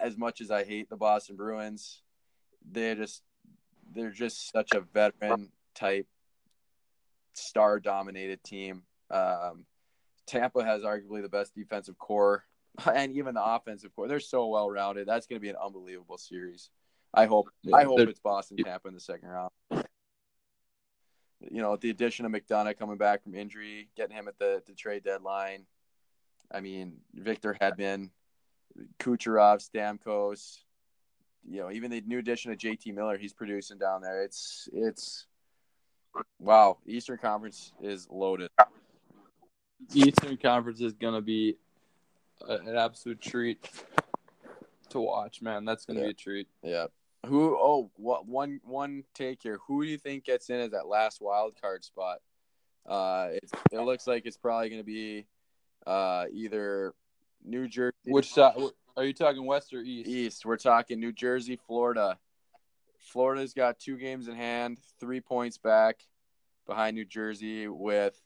As much as I hate the Boston Bruins, they're just they're just such a veteran type, star dominated team. Um, Tampa has arguably the best defensive corps and even the offensive corps. They're so well rounded. That's going to be an unbelievable series. I hope yeah, I hope it's Boston Tampa in the second round. You know, the addition of McDonagh coming back from injury, getting him at the, the trade deadline. I mean, Victor Hedman, Kucherov, Stamkos, you know, even the new addition of JT Miller, he's producing down there. It's it's wow. Eastern Conference is loaded. Eastern Conference is gonna be an absolute treat to watch, man. That's gonna yeah. be a treat. Yeah. Who? Oh, what one one take here. Who do you think gets in as that last wild card spot? Uh, it it looks like it's probably going to be uh either New Jersey. Which side? Are you talking West or East? East. We're talking New Jersey, Florida. Florida's got two games in hand, three points back behind New Jersey with.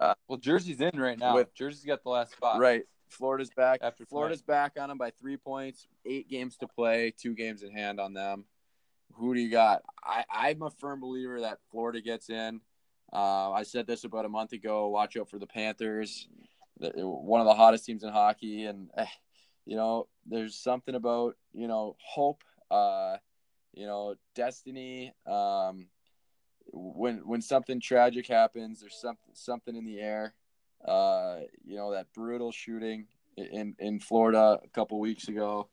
Uh, well, Jersey's in right now. With, Jersey's got the last spot. Right. Florida's back. After Florida's back on them by three points, eight games to play, two games in hand on them. Who do you got? I, I'm a firm believer that Florida gets in. Uh, I said this about a month ago. Watch out for the Panthers, one of the hottest teams in hockey, and eh, you know there's something about you know hope, uh, you know destiny. Um, when when something tragic happens, there's something something in the air Uh, you know that brutal shooting in in Florida a couple weeks ago.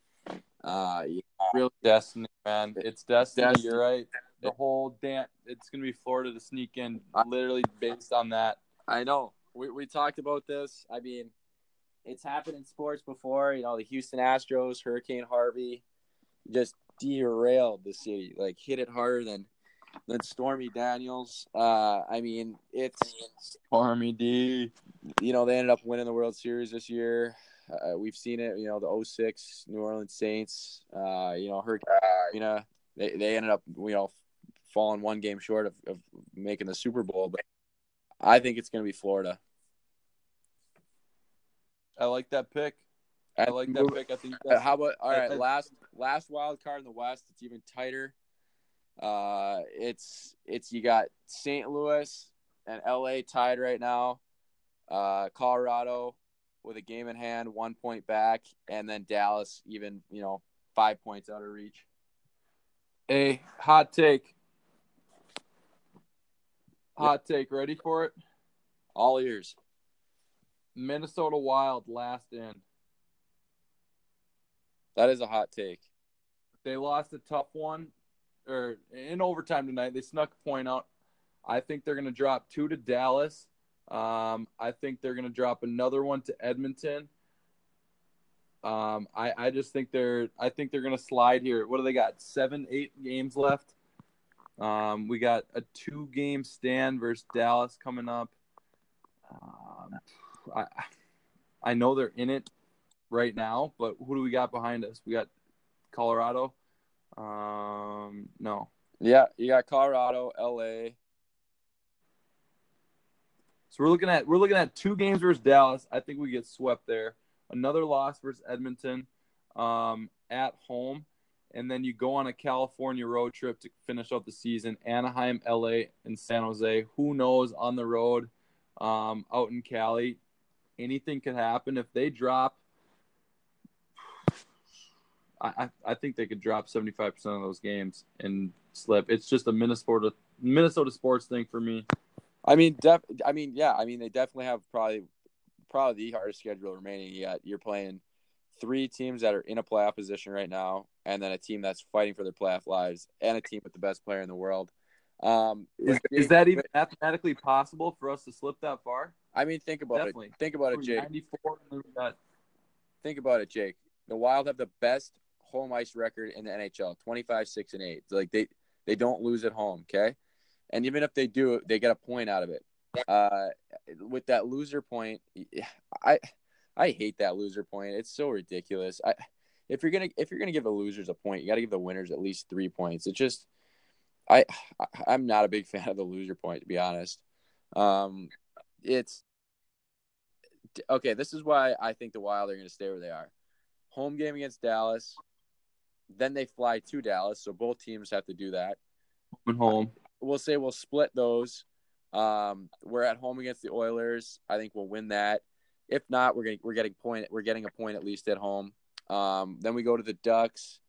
Uh, yeah, really destiny, man. It's destiny. destiny. You're right. The whole damn, it's gonna be Florida to sneak in, literally based on that. I know. We we talked about this. I mean, it's happened in sports before. You know, the Houston Astros, Hurricane Harvey, just derailed the city. Like hit it harder than than Stormy Daniels. Uh, I mean, it's Stormy D. You know, they ended up winning the World Series this year. Uh, we've seen it. You know, the 06 New Orleans Saints. Uh, you know, Hurricane. You know, they they ended up you know falling one game short of, of making the Super Bowl, but I think it's going to be Florida. I like that pick. I like that pick. I think. Uh, how about all right? Last last wild card in the West. It's even tighter. Uh, it's it's you got St. Louis and LA tied right now. Uh, Colorado with a game in hand, one point back, and then Dallas even you know five points out of reach. A hot take. Hot take. Ready for it? All ears. Minnesota Wild last in. That is a hot take. They lost a tough one, or in overtime tonight. They snuck a point out. I think they're going to drop two to Dallas. Um, I think they're going to drop another one to Edmonton. Um, I, I just think they're I think they're going to slide here. What do they got? Seven, eight games left. Um, we got a two game stand versus Dallas coming up. Um, I I know they're in it right now, but who do we got behind us? We got Colorado. Um, no. Yeah, you got Colorado, LA. So we're looking at we're looking at two games versus Dallas. I think we get swept there. Another loss versus Edmonton um, at home, and then you go on a California road trip to finish out the season. Anaheim, LA, and San Jose. Who knows on the road um, out in Cali? Anything could happen if they drop I, I think they could drop 75% of those games and slip. It's just a Minnesota Minnesota sports thing for me. I mean, def, I mean, yeah, I mean, they definitely have probably probably the hardest schedule remaining yet. You're playing three teams that are in a playoff position right now, and then a team that's fighting for their playoff lives, and a team with the best player in the world. Um, is, is that even mathematically possible for us to slip that far? I mean, think about Definitely. it. Think about it, Jake. 94, think about it, Jake. The Wild have the best home ice record in the NHL 25 6 and 8 like they they don't lose at home okay? And even if they do they get a point out of it. Uh with that loser point i i hate that loser point. It's so ridiculous. I if you're gonna if you're gonna give the losers a point you got to give the winners at least three points. It's just I i'm not a big fan of the loser point to be honest. Um it's okay this is why i think the wild are gonna stay where they are. Home game against dallas then they fly to Dallas, so both teams have to do that. Home home. We'll say we'll split those. Um, we're at home against the Oilers. I think we'll win that. If not, we're getting we're getting point we're getting a point at least at home. Um, then we go to the Ducks.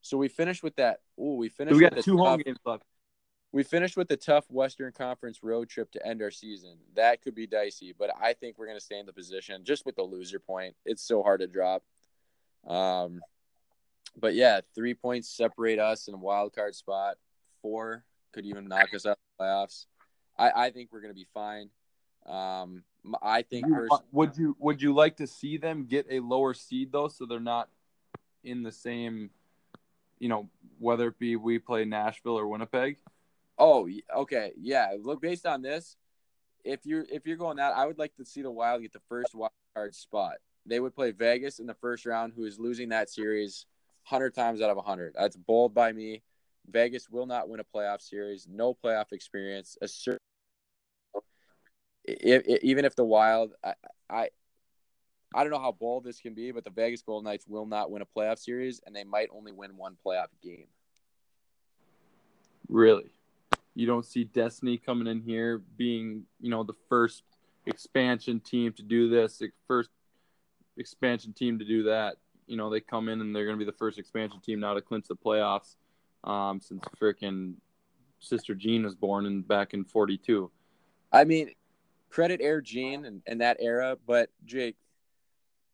So we finish with that. Oh, we finished. we got two tough, home games left. We finished with the tough Western Conference road trip to end our season. That could be dicey, but I think we're going to stay in the position just with the loser point. It's so hard to drop. Um, but yeah, three points separate us in a wild card spot. Four could even knock us out of the playoffs. I, I think we're going to be fine. Um, I think. Would you would you like to see them get a lower seed though, so they're not in the same, you know, whether it be we play Nashville or Winnipeg? Oh, okay, yeah. Look, based on this, if you're if you're going that, I would like to see the Wild get the first wild card spot. They would play Vegas in the first round, who is losing that series 100 times out of 100. That's bold by me. Vegas will not win a playoff series. No playoff experience. A certain, if, if, even if the Wild, I, I, I don't know how bold this can be, but the Vegas Golden Knights will not win a playoff series, and they might only win one playoff game. Really, you don't see Destiny coming in here being, you know, the first expansion team to do this, the first expansion team to do that you know they come in and they're going to be the first expansion team now to clinch the playoffs um, since freaking Sister Jean was born in back in '42. I mean, credit Air Jean and, and that era, but Jake,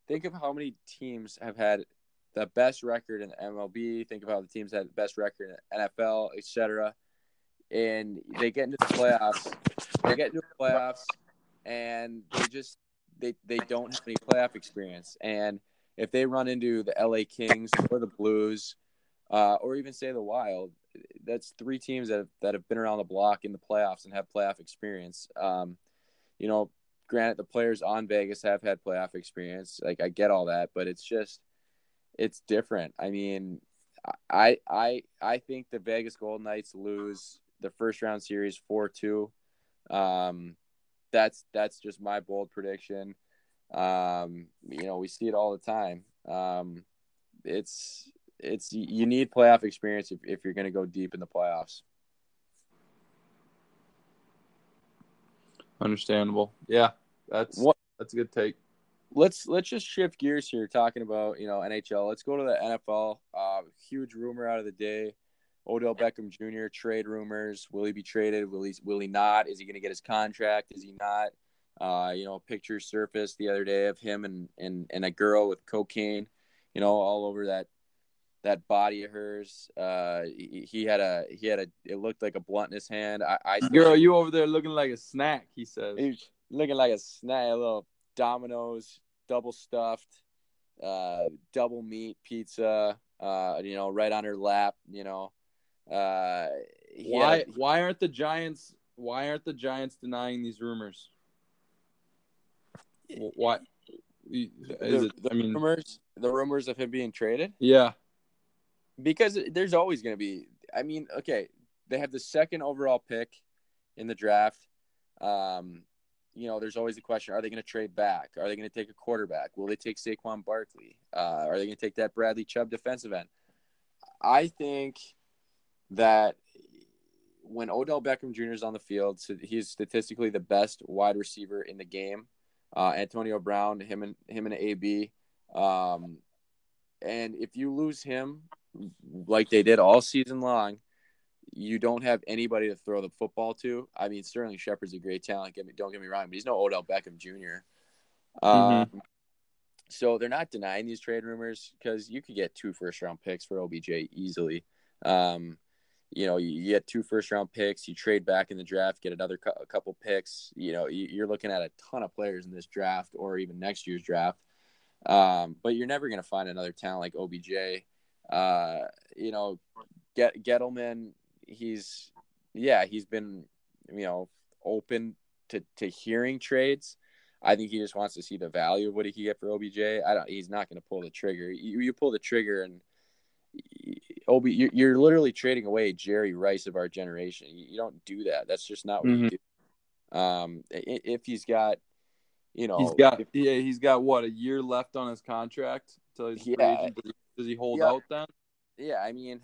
think of how many teams have had the best record in the MLB. Think of how the teams had the best record in the NFL, etc. And they get into the playoffs. They get into the playoffs, and they just they they don't have any playoff experience. And if they run into the LA Kings or the Blues, uh, or even say the Wild, that's three teams that have, that have been around the block in the playoffs and have playoff experience. Um, you know, granted, the players on Vegas have had playoff experience. Like I get all that, but it's just it's different. I mean, I I I think the Vegas Golden Knights lose the first round series four two. Um, that's that's just my bold prediction. Um, you know, we see it all the time. Um, it's it's you need playoff experience if, if you're going to go deep in the playoffs. Understandable. Yeah, that's what that's a good take. Let's let's just shift gears here, talking about you know NHL. Let's go to the NFL. Uh, huge rumor out of the day: Odell Beckham Jr. trade rumors. Will he be traded? Will he? Will he not? Is he going to get his contract? Is he not? Uh, you know, picture surfaced the other day of him and and and a girl with cocaine, you know, all over that that body of hers. Uh, he, he, had a he had a it looked like a blunt in his hand. I, I girl, you over there looking like a snack. He says he's looking like a snack, a little Domino's double stuffed, uh, double meat pizza. Uh, you know, right on her lap. You know, uh, why had, why aren't the Giants why aren't the Giants denying these rumors? What? Is the, it, the I mean, rumors, the rumors of him being traded. Yeah, because there's always going to be. I mean, okay, they have the second overall pick in the draft. Um, you know, there's always the question: Are they going to trade back? Are they going to take a quarterback? Will they take Saquon Barkley? Uh, are they going to take that Bradley Chubb defensive end? I think that when Odell Beckham Jr. is on the field, so he's statistically the best wide receiver in the game. Uh, Antonio Brown, him and him and AB. Um, and if you lose him, like they did all season long, you don't have anybody to throw the football to. I mean, Sterling Shepard's a great talent. Get me, don't get me wrong, but he's no Odell Beckham Jr. Mm-hmm. Um, so they're not denying these trade rumors because you could get two first round picks for OBJ easily. Um, you know, you, get two first round picks, you trade back in the draft, get another cu- couple picks. You know, you, are looking at a ton of players in this draft or even next year's draft. Um, but you're never going to find another talent like OBJ. Uh, you know, Get Gettleman, he's yeah, he's been you know open to to hearing trades. I think he just wants to see the value of what he can get for OBJ. I don't. He's not going to pull the trigger. You, you pull the trigger and Ob, you're, you're literally trading away Jerry Rice of our generation. You, you don't do that. That's just not what mm-hmm. you do. Um, if he's got, you know, he's got if, yeah, he's got what a year left on his contract until he's yeah, does he hold yeah. out then? Yeah, I mean,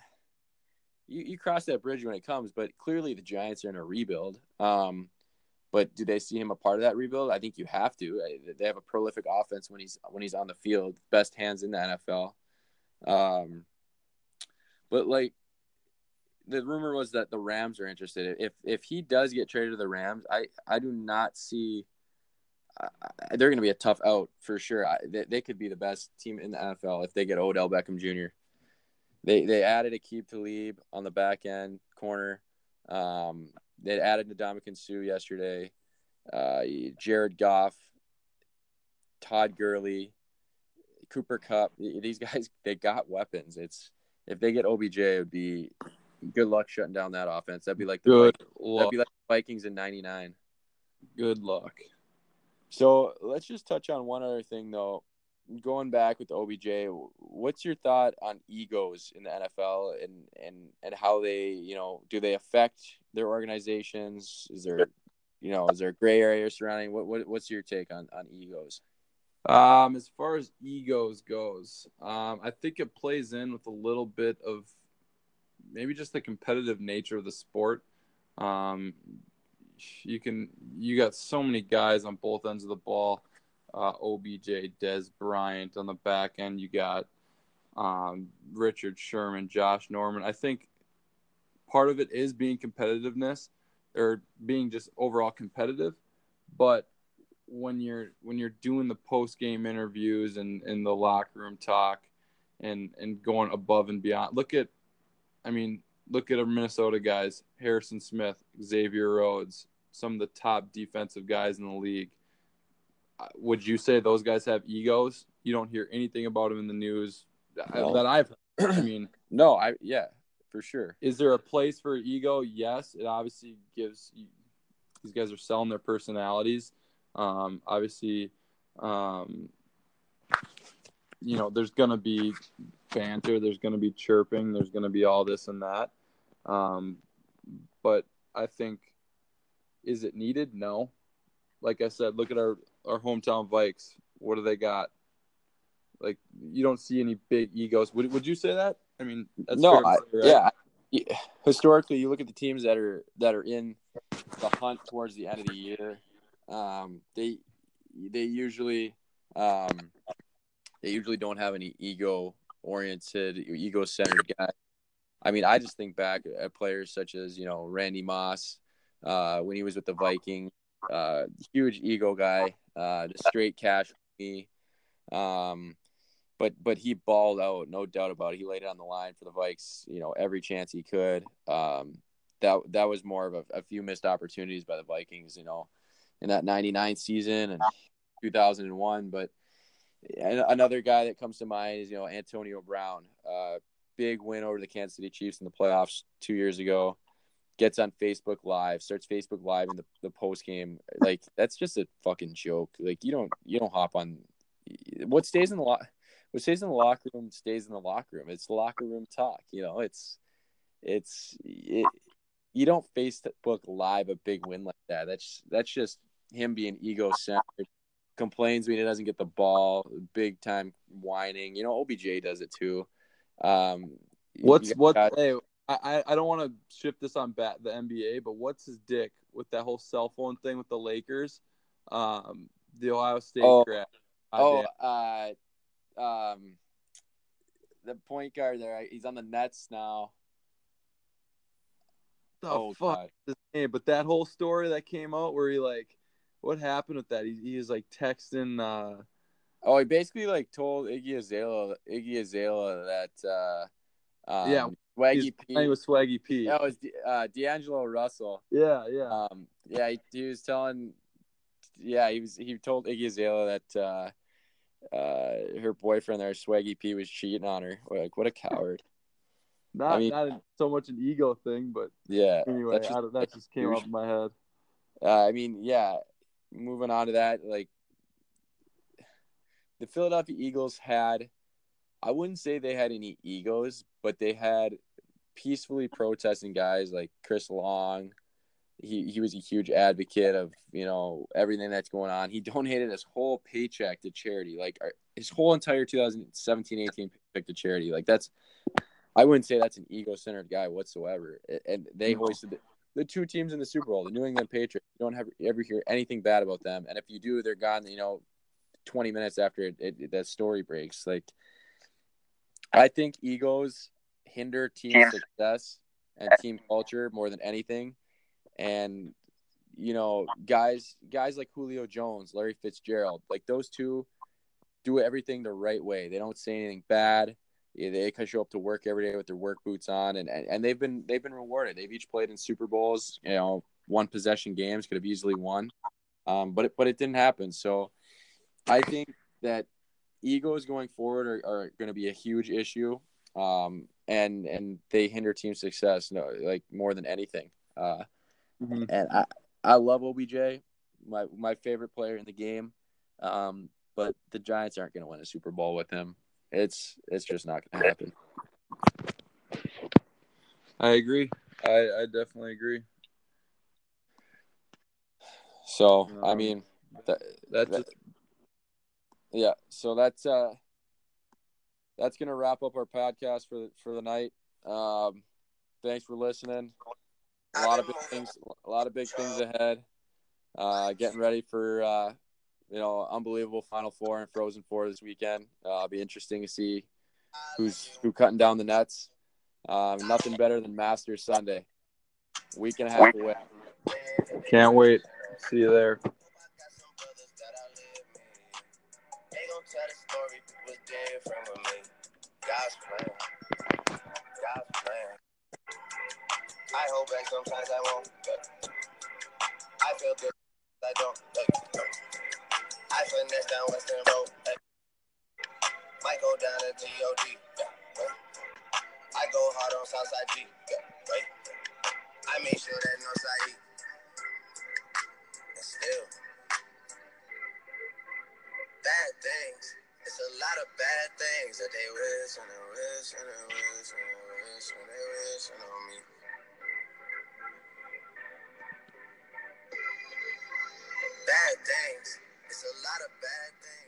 you, you cross that bridge when it comes, but clearly the Giants are in a rebuild. Um, but do they see him a part of that rebuild? I think you have to. They have a prolific offense when he's when he's on the field, best hands in the NFL. Um, but like the rumor was that the Rams are interested. If if he does get traded to the Rams, I I do not see they're going to be a tough out for sure. I, they, they, could be the best team in the NFL if they get Odell Beckham Jr. They they added Aqib Talib on the back end corner. Um, they added Ndamukong Suh yesterday. Uh, Jared Goff, Todd Gurley, Cooper Kupp. These guys they got weapons. It's if they get OBJ, it would be good luck shutting down that offense. That'd be like the good Vikings, that'd be like Vikings in '99. Good luck. So let's just touch on one other thing, though. Going back with OBJ, what's your thought on egos in the NFL and and and how they, you know, do they affect their organizations? Is there, you know, is there a gray area surrounding? What, what what's your take on on egos? Um, as far as egos goes, um, I think it plays in with a little bit of maybe just the competitive nature of the sport. Um, you can you got so many guys on both ends of the ball. Uh, OBJ, Dez Bryant on the back end. You got um, Richard Sherman, Josh Norman. I think part of it is being competitiveness or being just overall competitive, but when you're when you're doing the post game interviews and in the locker room talk and and going above and beyond. Look at, I mean, look at our Minnesota guys: Harrison Smith, Xavier Rhodes, some of the top defensive guys in the league. Uh, would you say those guys have egos? You don't hear anything about them in the news no. that I've. I mean, no, I yeah, for sure. Is there a place for ego? Yes, it obviously gives. These guys are selling their personalities. Um, obviously, um, you know, there's going to be banter, there's going to be chirping, there's going to be all this and that. Um, but I think, is it needed? No. Like I said, look at our, our hometown Vikes. What do they got? Like, you don't see any big egos. Would, would you say that? I mean, no, I, right? yeah. Historically, you look at the teams that are that are in the hunt towards the end of the year. Um, they they usually um, they usually don't have any ego oriented, ego centered guy. I mean, I just think back at players such as you know Randy Moss uh, when he was with the Vikings, uh, huge ego guy, uh, the straight cash me. Um, but but he balled out, no doubt about it. He laid it on the line for the Vikes, you know, every chance he could. Um, that that was more of a, a few missed opportunities by the Vikings, you know, in that '99 season and 2001. But another guy that comes to mind is you know Antonio Brown. Uh, big win over the Kansas City Chiefs in the playoffs two years ago. Gets on Facebook Live, starts Facebook Live in the, the post game. Like that's just a fucking joke. Like you don't you don't hop on. What stays in the lock? What stays in the locker room stays in the locker room. It's locker room talk. You know, it's it's it, you don't Facebook Live a big win like that. That's that's just him being ego centered complains when he doesn't get the ball, big time whining. You know, OBJ does it too. Um, what's what? Hey, I I don't want to shift this on bat the NBA, but what's his dick with that whole cell phone thing with the Lakers, um, the Ohio State oh, grad? Oh, uh, um, the point guard there. He's on the Nets now. The oh, fuck, but that whole story that came out where he like what happened with that? He, he was like texting. Uh... Oh, he basically like told Iggy Azalea, Iggy Azalea that. Uh, um, yeah, Swaggy P. was Swaggy P. That was uh, D'Angelo Russell. Yeah, yeah. Um, yeah, he, he, was telling. Yeah, he was. He told Iggy Azalea that uh, uh, her boyfriend there, Swaggy P, was cheating on her. Like, what a coward. Not, I mean, not so much an ego thing, but yeah. Anyway, just, that just came up in my head. Uh, I mean, yeah, moving on to that, like the Philadelphia Eagles had, I wouldn't say they had any egos, but they had peacefully protesting guys like Chris Long. He he was a huge advocate of you know everything that's going on. He donated his whole paycheck to charity, like uh, his whole entire 2017-18 paycheck to charity. Like that's, I wouldn't say that's an ego-centered guy whatsoever. And they hoisted the two teams in the Super Bowl, the New England Patriots. You don't have, ever hear anything bad about them, and if you do, they're gone. You know, twenty minutes after it, it, that story breaks. Like, I think egos hinder team success and team culture more than anything. And you know, guys, guys like Julio Jones, Larry Fitzgerald, like those two, do everything the right way. They don't say anything bad they can show up to work every day with their work boots on, and, and, and they've been they've been rewarded. They've each played in Super Bowls, you know, one possession games, could have easily won, um, but it, but it didn't happen. So I think that egos going forward are, are going to be a huge issue, um, and and they hinder team success, no, like more than anything. Uh, mm-hmm. And I I love OBJ, my my favorite player in the game, um, but the Giants aren't going to win a Super Bowl with him. It's it's just not going to happen. I agree. I I definitely agree. So um, I mean, that, that's that, yeah. So that's uh, that's gonna wrap up our podcast for for the night. Um, thanks for listening. A lot of big things. A lot of big things ahead. Uh, getting ready for uh, you know, unbelievable Final Four and Frozen Four this weekend. Uh, it'll be interesting to see who's who cutting down the nets. Um, nothing better than Masters Sunday, week and a half away. Can't wait. See you there. I sometimes I won't. I feel good. I don't. I finesse down Western oh, Road. Might go down to G.O.D. I go hard on Southside G. I make sure that Northside E. And still, bad things. It's a lot of bad things that they wish and they wish and they wish and they wish and they wish on me. Bad things a lot of bad things.